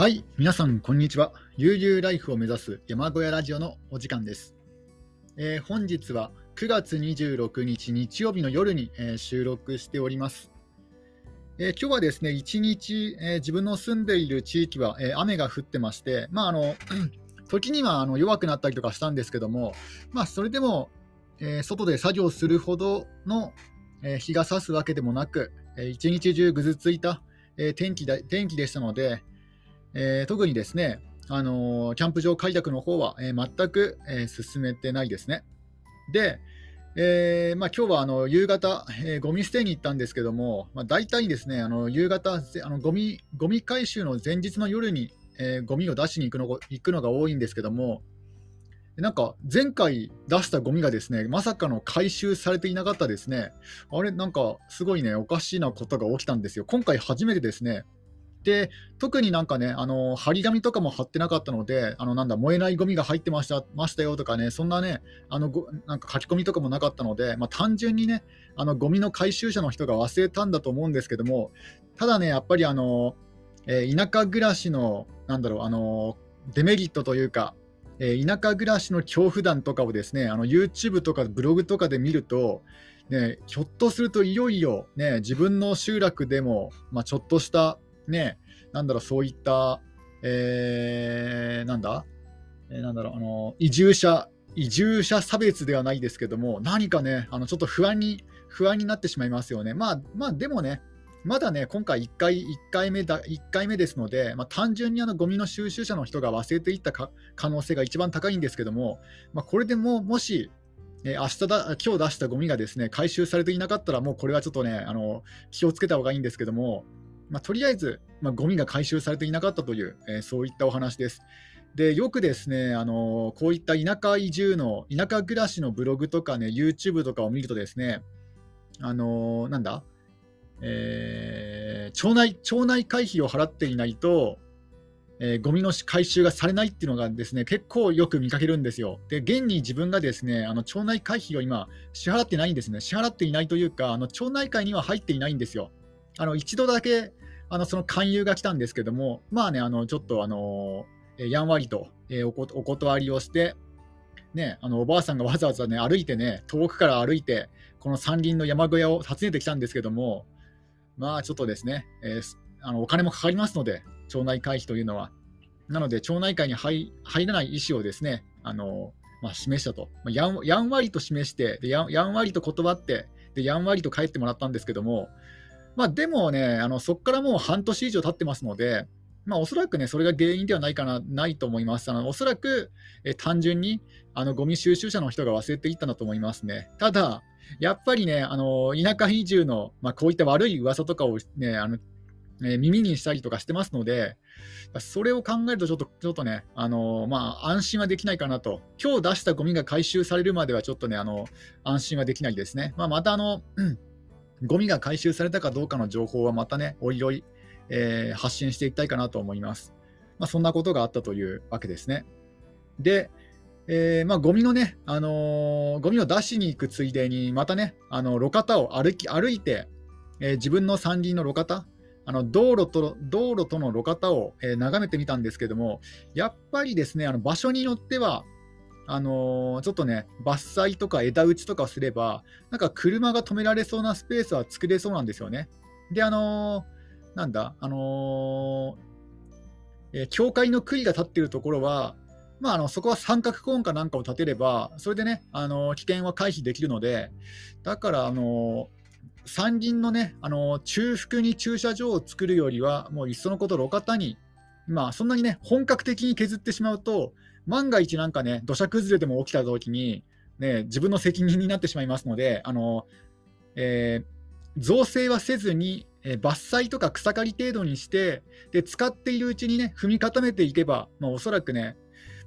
はい、皆さん、こんにちは。悠々ライフを目指す山小屋ラジオのお時間です。えー本日は9月26日日曜日の夜に、えー収録しております。えー今日はですね、一日、えー自分の住んでいる地域は、えー雨が降ってまして、まあ、あの 時にはあの弱くなったりとかしたんですけども、まあ、それでも、えー外で作業するほどの、えー日が差すわけでもなく、えー一日中ぐずついた、え天気だ天気でしたので、えー特にですね、あのーキャンプ場開拓の方は、えー全く、えー進めてないですね。で、えーまあ、今日はあの夕方、えーゴミ捨てに行ったんですけども、まあ、大体ですね、あの夕方あのゴミ、ゴミ回収の前日の夜に、えーゴミを出しに行くのが行くのが多いんですけども、なんか前回出したゴミがですね、まさかの回収されていなかったですね。あれ、なんかすごいね、おかしいなことが起きたんですよ。今回初めてですね。で、特になんかね、あの張り紙とかも貼ってなかったので、あのなんだ燃えないゴミが入ってましたましたよとかね、そんなね、あのごなんか書き込みとかもなかったので、まあ、単純にね、あのゴミの回収者の人が忘れたんだと思うんですけども、ただね、やっぱりあの、えー田舎暮らしの、なんだろう、あのデメリットというか、えー田舎暮らしの恐怖談とかをですね、あの YouTube とかブログとかで見ると、ね、ひょっとするといよいよ、ね、自分の集落でも、まあ、ちょっとした、ね、なんだろう、そういった、えーなんだ、えーなんだろう、あの移住者、移住者差別ではないですけども、何かね、あのちょっと不安に、不安になってしまいますよね。まあ、まあ、でもね、まだね、今回1回 ,1 回目だ1回目ですので、まあ、単純にあのゴミの収集者の人が忘れていったか可能性が一番高いんですけども、まあ、これでももし、えー明日だ今日出したゴミがですね回収されていなかったら、もうこれはちょっとね、あの気をつけた方がいいんですけども、まあ、とりあえず、まあ、ゴミが回収されていなかったという、えーそういったお話です。でよくですね、あのこういった田舎移住の、田舎暮らしのブログとかね、YouTube とかを見るとですね、あのなんだ、えー町内、町内会費を払っていないと、えーゴミの回収がされないっていうのがですね、結構よく見かけるんですよ。で、現に自分がですね、あの町内会費を今、支払ってないんですね。支払っていないというか、あの町内会には入っていないんですよ。あの一度だけあのその勧誘が来たんですけども、まあね、あのちょっとあの、やんわりと、えーお断りをして、ね、あのおばあさんがわざわざね、歩いてね、遠くから歩いて、この山林の山小屋を訪ねてきたんですけども、まあちょっとですね、えーあのお金もかかりますので、町内会費というのは。なので、町内会に入入らない意思をですね、あのまあ、示したと、まあやん。やんわりと示してでやん、やんわりと断ってで、やんわりと帰ってもらったんですけども、まあ、でもね、あのそこからもう半年以上経ってますので、まあ、おそらくね、それが原因ではないかな、ないと思います。あのおそらく、え単純にあのゴミ収集車の人が忘れていったんだと思いますね。ただ、やっぱりね、あの田舎移住の、まあ、こういった悪い噂とかを、ね、あのえ耳にしたりとかしてますので、それを考えるとちょっと、ちょっとね、あのまあ、安心はできないかなと。今日出したゴミが回収されるまではちょっとね、あの安心はできないですね。まあ、またあの、うんゴミが回収されたかどうかの情報はまたね、おいおい、えー発信していきたいかなと思います。まあ、そんなことがあったというわけですね。で、えーまあ、ゴミのね、あのーゴミを出しに行くついでに、またね、あの路肩を歩き歩いて、えー自分の山林の路肩、あの道路と道路との路肩を、えー眺めてみたんですけども、やっぱりですね、あの場所によっては、あのーちょっとね、伐採とか枝打ちとかすれば、なんか車が止められそうなスペースは作れそうなんですよね。で、あのーなんだ、あのーえー教会の杭が立ってるところは、まあ、あのそこは三角コーンかなんかを立てれば、それでね、あの危険は回避できるので、だから、あの山林のね、あの中腹に駐車場を作るよりは、もういっそのこと路肩に、まあ、そんなにね、本格的に削ってしまうと、万が一なんかね、土砂崩れでも起きたときに、ね、自分の責任になってしまいますので、あのえー造成はせずに、えー伐採とか草刈り程度にして、で使っているうちにね、踏み固めていけば、まあ、おそらくね、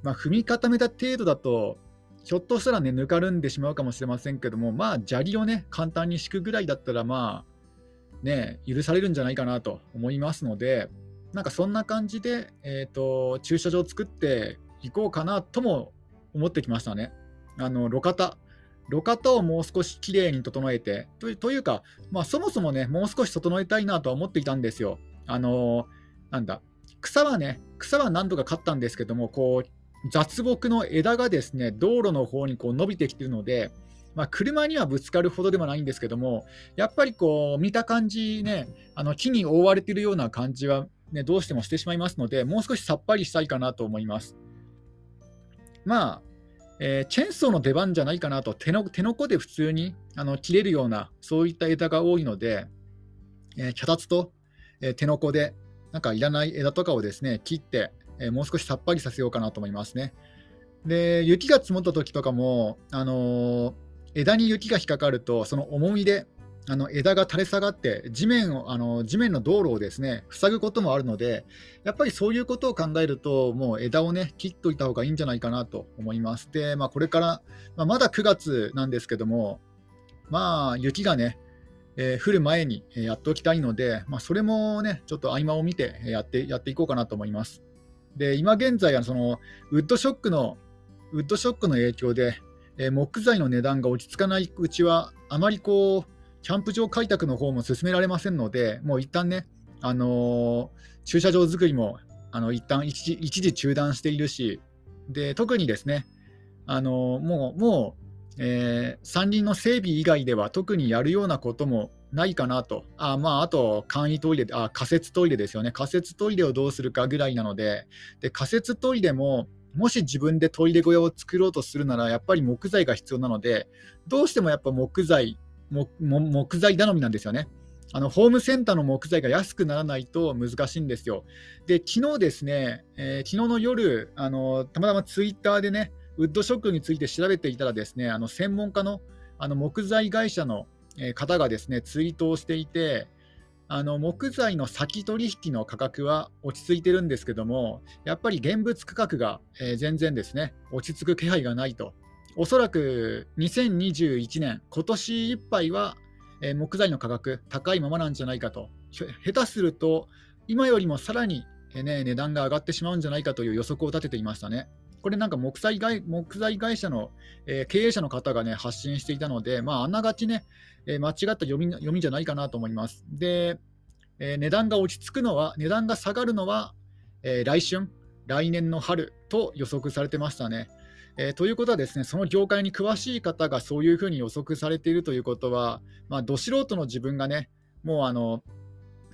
まあ、踏み固めた程度だと、ひょっとしたらね、ぬかるんでしまうかもしれませんけども、まあ、砂利をね、簡単に敷くぐらいだったら、まあ、ね、許されるんじゃないかなと思いますので、なんかそんな感じで、えー、と駐車場を作っていこうかなとも思ってきましたね。あの路肩路肩をもう少しきれいに整えてとというか、まあ、そもそもね、もう少し整えたいなとは思っていたんですよ。あのなんだ草はね、草は何度か刈ったんですけども、こう雑木の枝がですね道路の方にこう伸びてきてるので、まあ、車にはぶつかるほどでもないんですけども、やっぱりこう見た感じね、あの木に覆われているような感じは、ね、どうしてもしてしまいますので、もう少しさっぱりしたいかなと思います。まあ、えー、チェーンソーの出番じゃないかなと、手の手の甲で普通にあの切れるような、そういった枝が多いので、えー、脚立と、えー、手の甲で、なんかいらない枝とかをですね切って、えもう少しさっぱりさせようかなと思いますね。で雪が積もった時とかも、あの枝に雪が引っかかると、その重みであの枝が垂れ下がって地面をあの地面の道路をですね塞ぐこともあるので、やっぱりそういうことを考えると、もう枝をね切っといた方がいいんじゃないかなと思います。で、まあ、これから、まあ、まだ9月なんですけども、まあ、雪がね、えー、降る前にやっておきたいので、まあ、それもね、ちょっと合間を見てやってやっていこうかなと思います。で、今現在はそのウッドショックのウッドショックの影響で、えー、木材の値段が落ち着かないうちは、あまりこう、キャンプ場開拓の方も進められませんので、もう一旦ね、あのー、駐車場作りもあの一旦一時一時中断しているし、で特にですね、あのー、もうもう、えー、山林の整備以外では特にやるようなこともないかなと、あ,、まあ、あと簡易トイレあ、仮設トイレですよね、仮設トイレをどうするかぐらいなので、で仮設トイレももし自分でトイレ小屋を作ろうとするなら、やっぱり木材が必要なので、どうしてもやっぱ木材、木材頼みなんですよね。あのホームセンターの木材が安くならないと難しいんですよ。で、昨日ですね、えー、昨日の夜あの、たまたまツイッターでね、ウッドショックについて調べていたらですね、あの専門家のあの木材会社の方がですね、ツイートをしていて、あの木材の先取引の価格は落ち着いてるんですけども、やっぱり現物価格が、えー、全然ですね、落ち着く気配がないと。おそらく2021年、今年いっぱいは、木材の価格高いままなんじゃないかと。下手すると、今よりもさらに、値段が上がってしまうんじゃないかという予測を立てていましたね。これなんか木材木材会社の、経営者の方がね発信していたので、まあ、あながちね、間違った読み読みじゃないかなと思います。で、値段が落ち着くのは、値段が下がるのは、来春、来年の春と予測されてましたね。えー、ということはですね、その業界に詳しい方がそういうふうに予測されているということは、まあ、ど素人の自分がね、もうあの、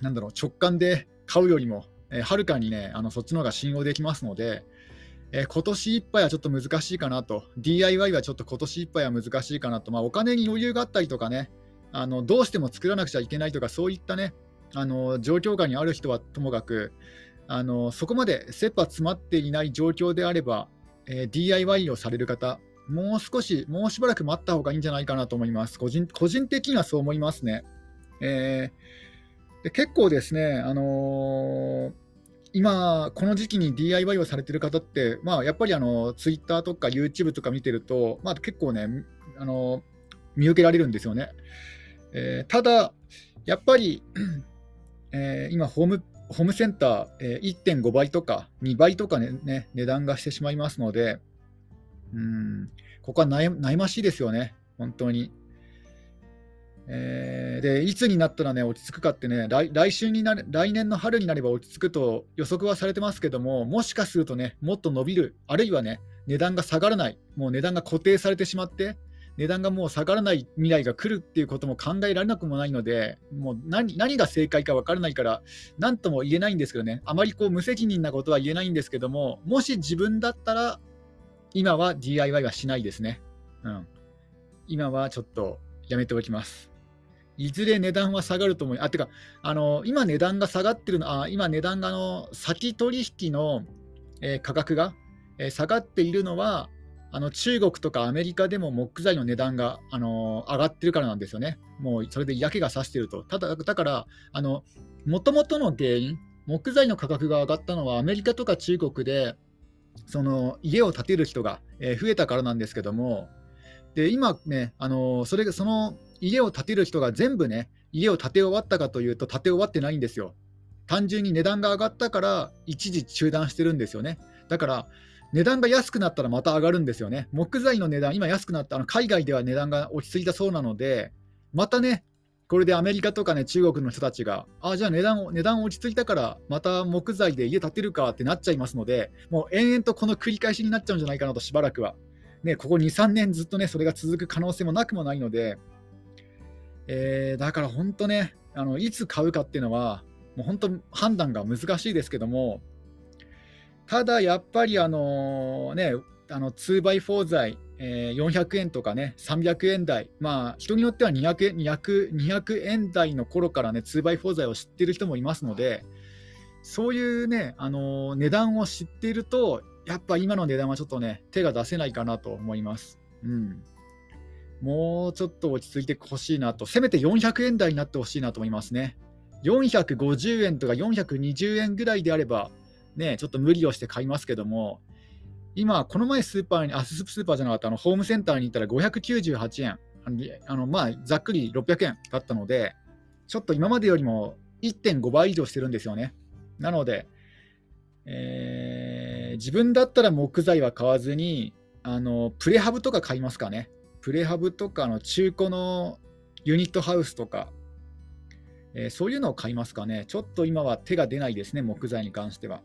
なんだろう、直感で買うよりも、えー、はるかにね、あのそっちの方が信用できますので、えー、今年いっぱいはちょっと難しいかなと、DIY はちょっと今年いっぱいは難しいかなと、まあ、お金に余裕があったりとかね、あのどうしても作らなくちゃいけないとか、そういったね、あの状況下にある人はともかく、あのそこまで切羽詰まっていない状況であれば、えー、DIY をされる方、もう少し、もうしばらく待った方がいいんじゃないかなと思います。個人個人的にはそう思いますね。えー、で結構ですね、あのー今、この時期に DIY をされてる方って、まあ、やっぱりあの Twitter とか YouTube とか見てると、まあ、結構ね、あの見受けられるんですよね。えー、ただ、やっぱり、えー、今ホーム、ホームセンター、え、1.5倍とか2倍とかね、ね、値段がしてしまいますので、うんここは悩ましいですよね、本当に。えー、でいつになったら、ね、落ち着くかってね来、来週になる来年の春になれば落ち着くと予測はされてますけども、もしかするとね、もっと伸びる、あるいはね、値段が下がらない、もう値段が固定されてしまって、値段がもう下がらない未来が来るっていうことも考えられなくもないので、もう何何が正解か分からないから、なんとも言えないんですけどね、あまりこう無責任なことは言えないんですけども、もし自分だったら、今は DIY はしないですね。うん。今はちょっとやめておきます。いずれ値段は下がると思いあ、てか、あの今値段が下がってるの、あ今値段があの先取引の、えー、価格が、えー、下がっているのは、あの中国とかアメリカでも木材の値段が、あの上がってるからなんですよね。もうそれで嫌気がさしてると。ただ、だから、もともとの原因、木材の価格が上がったのはアメリカとか中国で、その家を建てる人が、増えたからなんですけども、で今ね、あのそれその家を建てる人が全部ね、家を建て終わったかというと、建て終わってないんですよ。単純に値段が上がったから、一時中断してるんですよね。だから、値段が安くなったらまた上がるんですよね。木材の値段、今安くなった、あの海外では値段が落ち着いたそうなので、またね、これでアメリカとかね、中国の人たちが、あじゃあ値段値段落ち着いたから、また木材で家建てるかってなっちゃいますので、もう延々とこの繰り返しになっちゃうんじゃないかなと、しばらくは。ね、ここ2、3年ずっとね、それが続く可能性もなくもないので、えー、だから本当ね、あのいつ買うかっていうのは、もう本当判断が難しいですけども、ただやっぱりあのね、あの 2x4 材、えー、400円とかね、300円台、まあ、人によっては200 200, 200円台の頃からね、2x4 材を知ってる人もいますので、そういうね、あの、値段を知っていると、やっぱ今の値段はちょっとね、手が出せないかなと思います。うん。もうちょっと落ち着いてほしいなと、せめて400円台になってほしいなと思いますね。450円とか420円ぐらいであれば、ね、ちょっと無理をして買いますけども、今、この前スーパーに、あ、スーパーじゃなかった、あのホームセンターに行ったら598円、あのまあ、ざっくり600円だったので、ちょっと今までよりも1.5倍以上してるんですよね。なので、えー、自分だったら木材は買わずに、あのプレハブとか買いますかね。プレハブとかの中古のユニットハウスとか、えー、そういうのを買いますかね。ちょっと今は手が出ないですね、木材に関しては。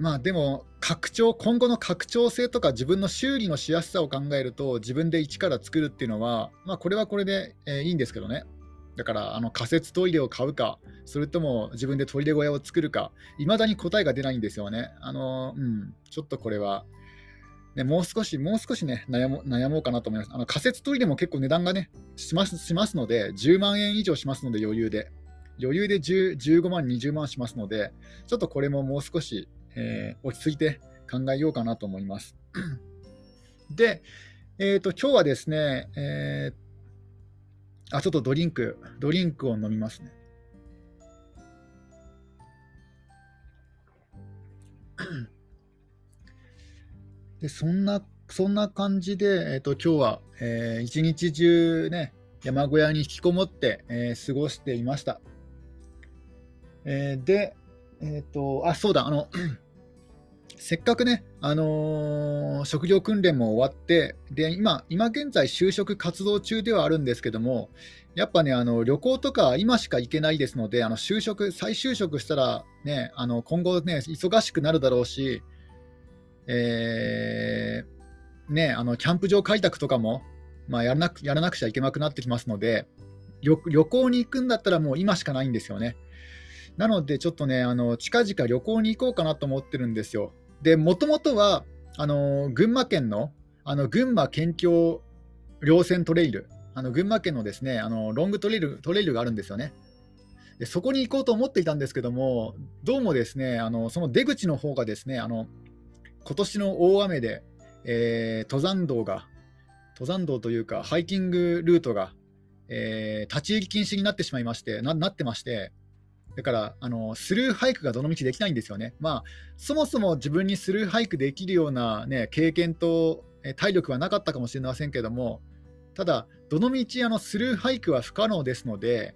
まあでも、拡張、今後の拡張性とか自分の修理のしやすさを考えると、自分で一から作るっていうのは、まあこれはこれで、えー、いいんですけどね。だからあの仮設トイレを買うか、それとも自分でトイレ小屋を作るか、いまだに答えが出ないんですよね。あのうん、ちょっとこれは、ね、もう少し、もう少しね悩も、悩もうかなと思います。あの仮設トイレも結構値段がね、しますしますので、10万円以上しますので、余裕で。余裕で15万、20万しますので、ちょっとこれももう少しえー、落ち着いて考えようかなと思います。で、えーと、今日はですね、えー、あ、ちょっとドリンク、ドリンクを飲みますね。でそんなそんな感じで、えーと、今日は、えー、一日中ね、山小屋に引きこもって、えー、過ごしていました。えー、で、えっ、ー、と、あ、そうだ、あの、せっかくね、あのー、職業訓練も終わって、で、今、今現在就職活動中ではあるんですけども、やっぱね、あの、旅行とか今しか行けないですので、あの、就職、再就職したらね、あの、今後ね、忙しくなるだろうし、えー、ね、あの、キャンプ場開拓とかも、まあ、やらなく、やらなくちゃいけなくなってきますので、旅行に行くんだったらもう今しかないんですよね。なので、ちょっとね、あの近々旅行に行こうかなと思ってるんですよ。で、もともとは、あの群馬県のあの群馬県境稜線トレイル、あの群馬県のですねあのロングトレイルトレイルがあるんですよね。でそこに行こうと思っていたんですけども、どうもですねあのその出口の方がですねあの今年の大雨で、えー、登山道が、登山道というか、ハイキングルートが、えー、立ち入り禁止になってしまいましてな、なってまして、だからあのスルーハイクがどのみちできないんですよね。まあ、そもそも自分にスルーハイクできるような、ね、経験と体力はなかったかもしれませんけども、ただ、どのみちあのスルーハイクは不可能ですので、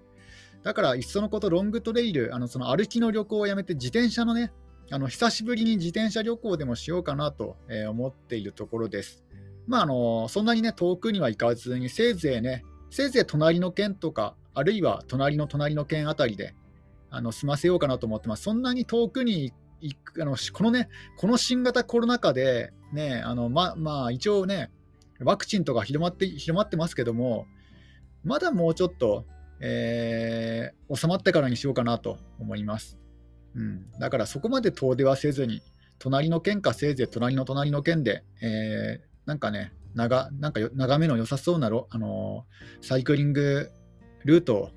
だからいっそのことロングトレイル、あのその歩きの旅行をやめて自転車のね、あの久しぶりに自転車旅行でもしようかなと思っているところです。まあ、あのそんなにね遠くには行かずに、せいぜいね、せいぜい隣の県とか、あるいは隣の隣の県あたりで、あの済ませようかなと思ってます。そんなに遠くに行くあのこのね、この新型コロナ禍で、ね、あのままあ、一応ね、ワクチンとか広まって広まってますけども、まだもうちょっと、えー、収まってからにしようかなと思います。うん、だからそこまで遠出はせずに、隣の県かせいぜい隣の隣の県で、えー、なんかね、長なんか眺めの良さそうなあのサイクリングルートを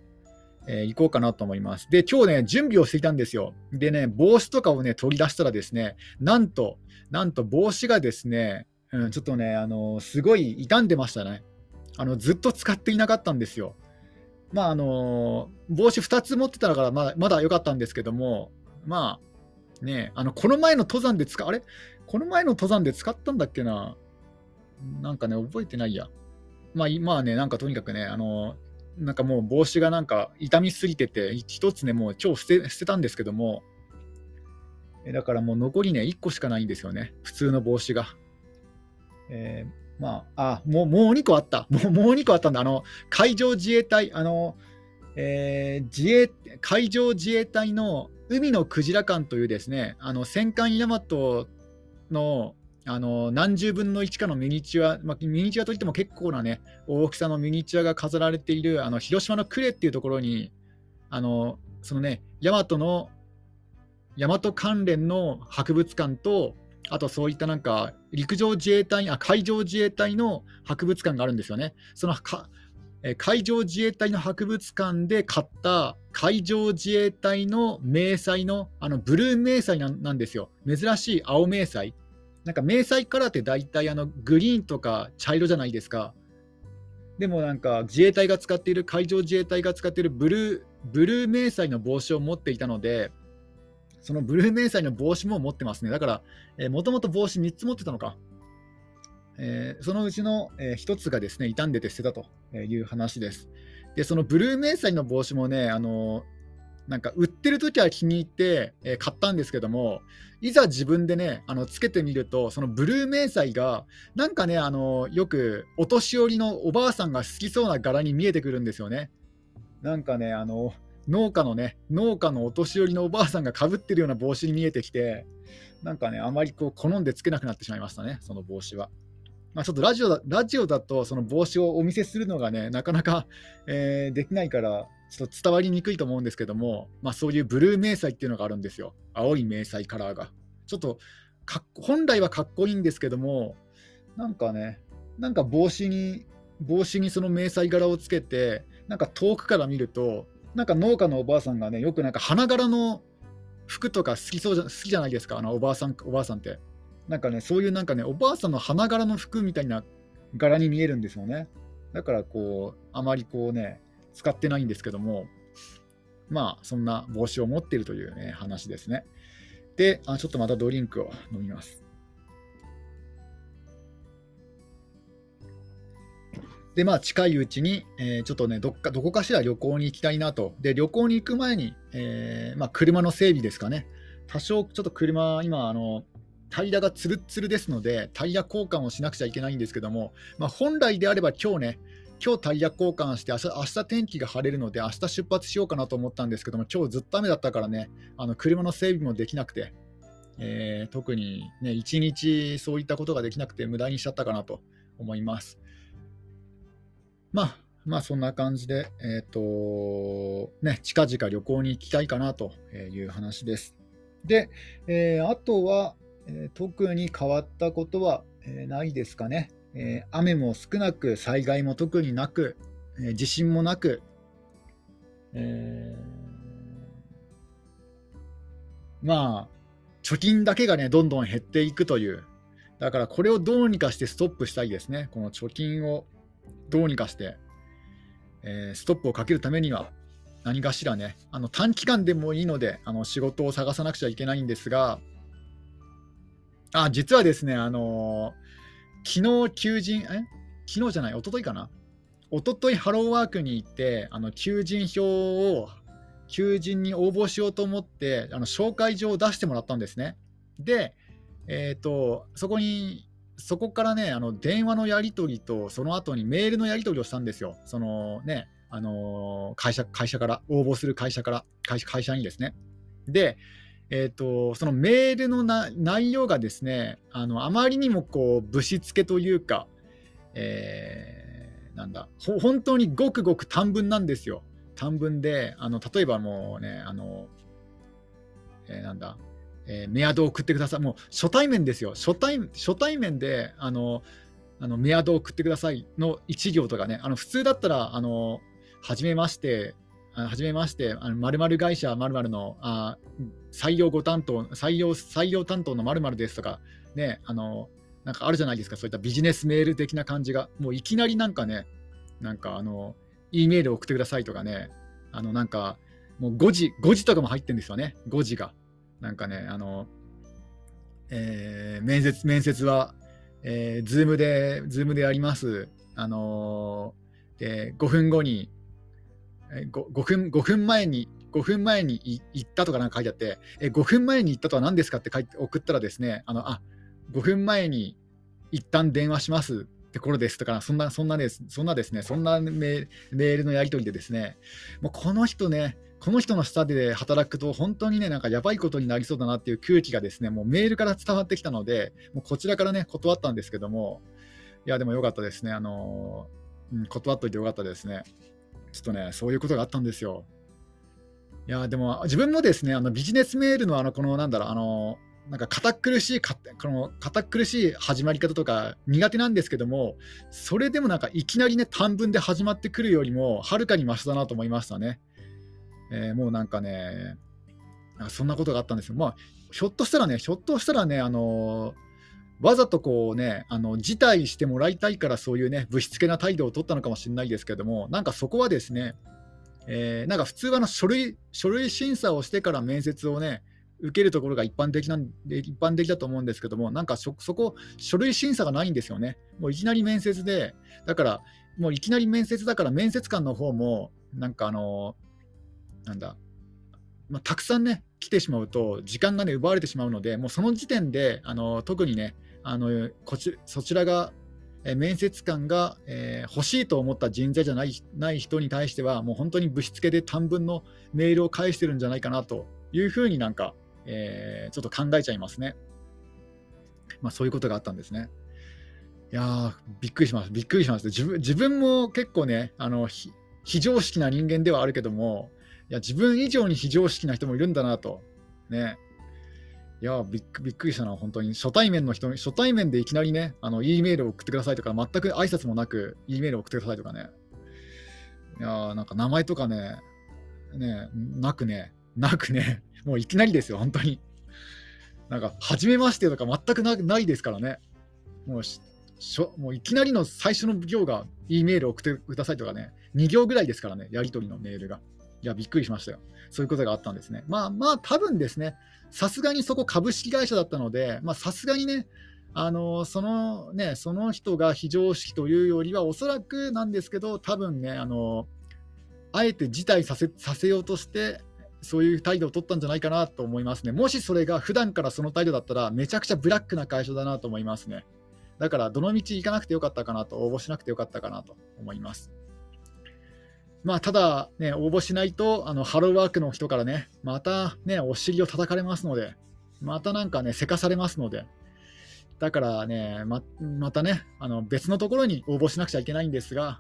えー、行こうかなと思います。で、今日ね、準備をしていたんですよ。でね、帽子とかをね、取り出したらですね、なんと、なんと帽子がですね、うん、ちょっとね、あの、すごい傷んでましたね。あの、ずっと使っていなかったんですよ。まあ、あの、帽子2つ持ってたからまだ、まだ良かったんですけども、まあ、ね、あの、この前の登山で使、あれ？この前の登山で使ったんだっけな？なんかね、覚えてないや。まあ、まあね、なんかとにかくね、あのなんかもう帽子がなんか傷みすぎてて、一つね、もう超捨て捨てたんですけども、だからもう残りね、1個しかないんですよね、普通の帽子が。えまあ、あ、もう、もう2個あった。もう、もう2個あったんだ。あの、海上自衛隊、あの、えー、自衛、海上自衛隊の海のクジラ艦というですね、あの、戦艦ヤマトの、あの何十分の1かのミニチュア、まあ、ミニチュアといっても結構なね、大きさのミニチュアが飾られている、あの広島の呉っていうところに、あのそのね、ヤマトの、ヤマト関連の博物館と、あとそういったなんか陸上自衛隊あ海上自衛隊の博物館があるんですよね。そのか海上自衛隊の博物館で買った海上自衛隊の迷彩のあのブルー迷彩なんですよ。珍しい青迷彩。なんか迷彩カラーって大体あのグリーンとか茶色じゃないですか。でもなんか自衛隊が使っている海上自衛隊が使っているブルーブルー迷彩の帽子を持っていたので、そのブルー迷彩の帽子も持ってますね。だから、もともと帽子3つ持ってたのか。えー、そのうちの、え、1つがですね、傷んでて捨てたという話です。で、そのブルー迷彩の帽子もね、あのなんか売ってる時は気に入って、えー、買ったんですけども、いざ自分でね、あのつけてみると、そのブルー迷彩が、なんかね、あのよくお年寄りのおばあさんが好きそうな柄に見えてくるんですよね。なんかね、あの農家のね、農家のお年寄りのおばあさんがかぶってるような帽子に見えてきて、なんかね、あまりこう好んでつけなくなってしまいましたね、その帽子は。まあ、ちょっとラジオだラジオだと、その帽子をお見せするのがね、なかなか、えー、できないから、ちょっと伝わりにくいと思うんですけども、まあ、そういうブルー迷彩っていうのがあるんですよ。青い迷彩カラーが。ちょっと本来はかっこいいんですけども、なんかね、なんか帽子に、帽子にその迷彩柄をつけて、なんか遠くから見ると、なんか農家のおばあさんがね、よくなんか花柄の服とか好きそうじゃ好きじゃないですか、あのおばあさんおばあさんって。なんかね、そういうなんかね、おばあさんの花柄の服みたいな柄に見えるんですよね。だからこう、あまりこうね、使ってないんですけども、まあ、そんな帽子を持っているという、ね、話ですね。であ、ちょっとまたドリンクを飲みます。で、まあ、近いうちに、えー、ちょっとね、どっか、どこかしら旅行に行きたいなと。で、旅行に行く前に、えー、まあ、車の整備ですかね。多少、ちょっと車、今、あの、タイヤがつるつるですので、タイヤ交換をしなくちゃいけないんですけども、まあ、本来であれば今日ね、今日タイヤ交換して明日、明日天気が晴れるので、明日出発しようかなと思ったんですけども、今日ずっと雨だったからね、あの車の整備もできなくて、えー、特にね、一日そういったことができなくて、無駄にしちゃったかなと思います。まあ、まあそんな感じで、えっ、ー、と、ね、近々旅行に行きたいかなという話です。で、えー、あとは、え、特に変わったことは、え、ないですかね、え雨も少なく、災害も特になく、え地震もなく、えまあ、貯金だけがね、どんどん減っていくという、だからこれをどうにかしてストップしたいですね、この貯金をどうにかして、えー、ストップをかけるためには、何かしらね、あの短期間でもいいので、あの仕事を探さなくちゃいけないんですが、あ、実はですね、あのー、昨日求人、え？昨日じゃない、一昨日かな？一昨日ハローワークに行って、あの求人票を、求人に応募しようと思って、あの紹介状を出してもらったんですね。で、えっ、ー、と、そこにそこからね、あの電話のやり取りと、その後にメールのやり取りをしたんですよ。そのね、あの会社会社から、応募する会社から会社、会社にですね。で、えーと、そのメールの内容がですね、あのあまりにもこうぶしつけというか、えー、なんだ本当にごくごく短文なんですよ。短文で、あの例えばもうね、あのえー、なんだ、えー、メアドを送ってください。もう初対面ですよ。初対初対面で、あの、あのメアドを送ってくださいの1行とかね、あの普通だったら、あの、はじめまして、はじめまして、まるまる会社まるのあ採用ご担当、採用採用担当のまるですとか、ね、あの、なんかあるじゃないですか、そういったビジネスメール的な感じが、もういきなりなんかね、なんかあの、E メール送ってくださいとかね、あのなんか、もう誤字、誤字とかも入ってるんですよね、誤字が。なんかね、あの、えー、面接、面接は、えー、 Zoom で、 Zoom でやります。あのー、で、5分後に、5, 5, 分、5分前に、5分前に行ったとかなんか書いてあって、え5分前に行ったとは何ですかって書いて送ったらですね、あの、あ、5分前に一旦電話しますところですとか、そんな、そんなです、そんなですね、そんなメールのやり取りでですね、もうこの人ね、この人の下で働くと、本当にね、なんかやばいことになりそうだなっていう空気がですね、もうメールから伝わってきたので、もうこちらからね、断ったんですけども、いや、でもよかったですね、あのうん、断っといてよかったですね。ちょっとね、そういうことがあったんですよ。いや、でも自分もですね、あのビジネスメールのあの、このなんだろう、あの、なんか堅苦しいか、この堅苦しい始まり方とか苦手なんですけども、それでもなんかいきなりね、短文で始まってくるよりも、はるかにマシだなと思いましたね。えー、もうなんかね、そんなことがあったんですよ。まあ、ひょっとしたらね、ひょっとしたらね、あのわざとこうね、あの辞退してもらいたいからそういうね、ぶしつけな態度を取ったのかもしれないですけども、なんかそこはですね、えー、なんか普通はの書類書類審査をしてから面接をね、受けるところが一般的なんで一般的だと思うんですけども、なんかそこ、書類審査がないんですよね。もういきなり面接で、だから、もういきなり面接だから、面接官の方も、なんかあの、なんだ、まあ、たくさんね、来てしまうと、時間がね、奪われてしまうので、もうその時点で、あの特にね、あのこちそちらが、面接官が、えー、欲しいと思った人材じゃないない人に対しては、もう本当にぶしつけで短文のメールを返してるんじゃないかなというふうになんか、えー、ちょっと考えちゃいますね。まあ、そういうことがあったんですね。いやー、びっくりします。びっくりします。自分自分も結構ね、あの非常識な人間ではあるけども、いや、自分以上に非常識な人もいるんだなと。ね。いやびっびっくりしたな、本当に。初対面の人に初対面でいきなりね、あの、E メールを送ってくださいとか、全く挨拶もなく、E メールを送ってくださいとかね。いやなんか名前とかね、ね、なくね、なくね、もういきなりですよ、本当に。なんか、初めましてとか全くないですからね。もうしょもういきなりの最初の行が E メールを送ってくださいとかね、2行ぐらいですからね、やり取りのメールが。いや、びっくりしましたよ。そういうことがあったんですね。まあまあ、多分ですね、さすがにそこ株式会社だったので、まあさすがにね、あのそのね、その人が非常識というよりは、おそらくなんですけど、多分ね、あのあえて辞退させさせようとして、そういう態度を取ったんじゃないかなと思いますね。もしそれが普段からその態度だったら、めちゃくちゃブラックな会社だなと思いますね。だから、どの道行かなくてよかったかなと、応募しなくてよかったかなと思います。まあ、ただ、ね、応募しないと、あのハローワークの人からね、またね、お尻を叩かれますので、またなんかね、せかされますので、だからね、ままたね、あの別のところに応募しなくちゃいけないんですが、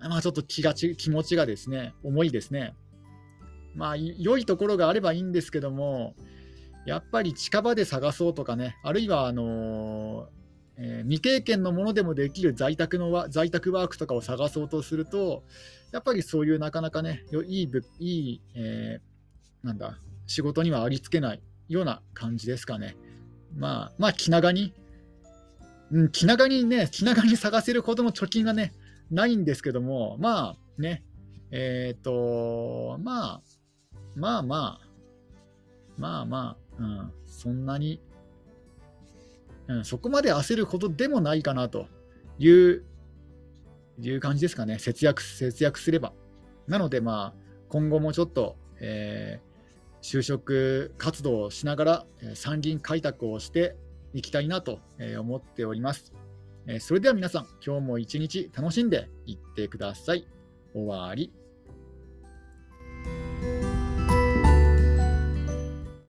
まあ、ちょっと気がち気持ちがですね、重いですね。まあ、良いところがあればいいんですけども、やっぱり近場で探そうとかね、あるいはあのーえー、未経験のものでもできる在宅の在宅ワークとかを探そうとすると、やっぱりそういうなかなかね、いいいい、えー、なんだ、仕事にはありつけないような感じですかね。まあ、まあ、気長に、うん、気長にね、気長に探せるほどの貯金がね、ないんですけども、まあね、えっ、ー、と、まあ、まあまあ、まあまあ、うん、そんなにうん、そこまで焦ることでもないかなといういう感じですかね、節約節約すれば。なので、まあ、今後もちょっと、えー、就職活動をしながら、え、参議院開拓をしていきたいなと、思っております。それでは皆さん、今日も一日楽しんでいってください。終わり。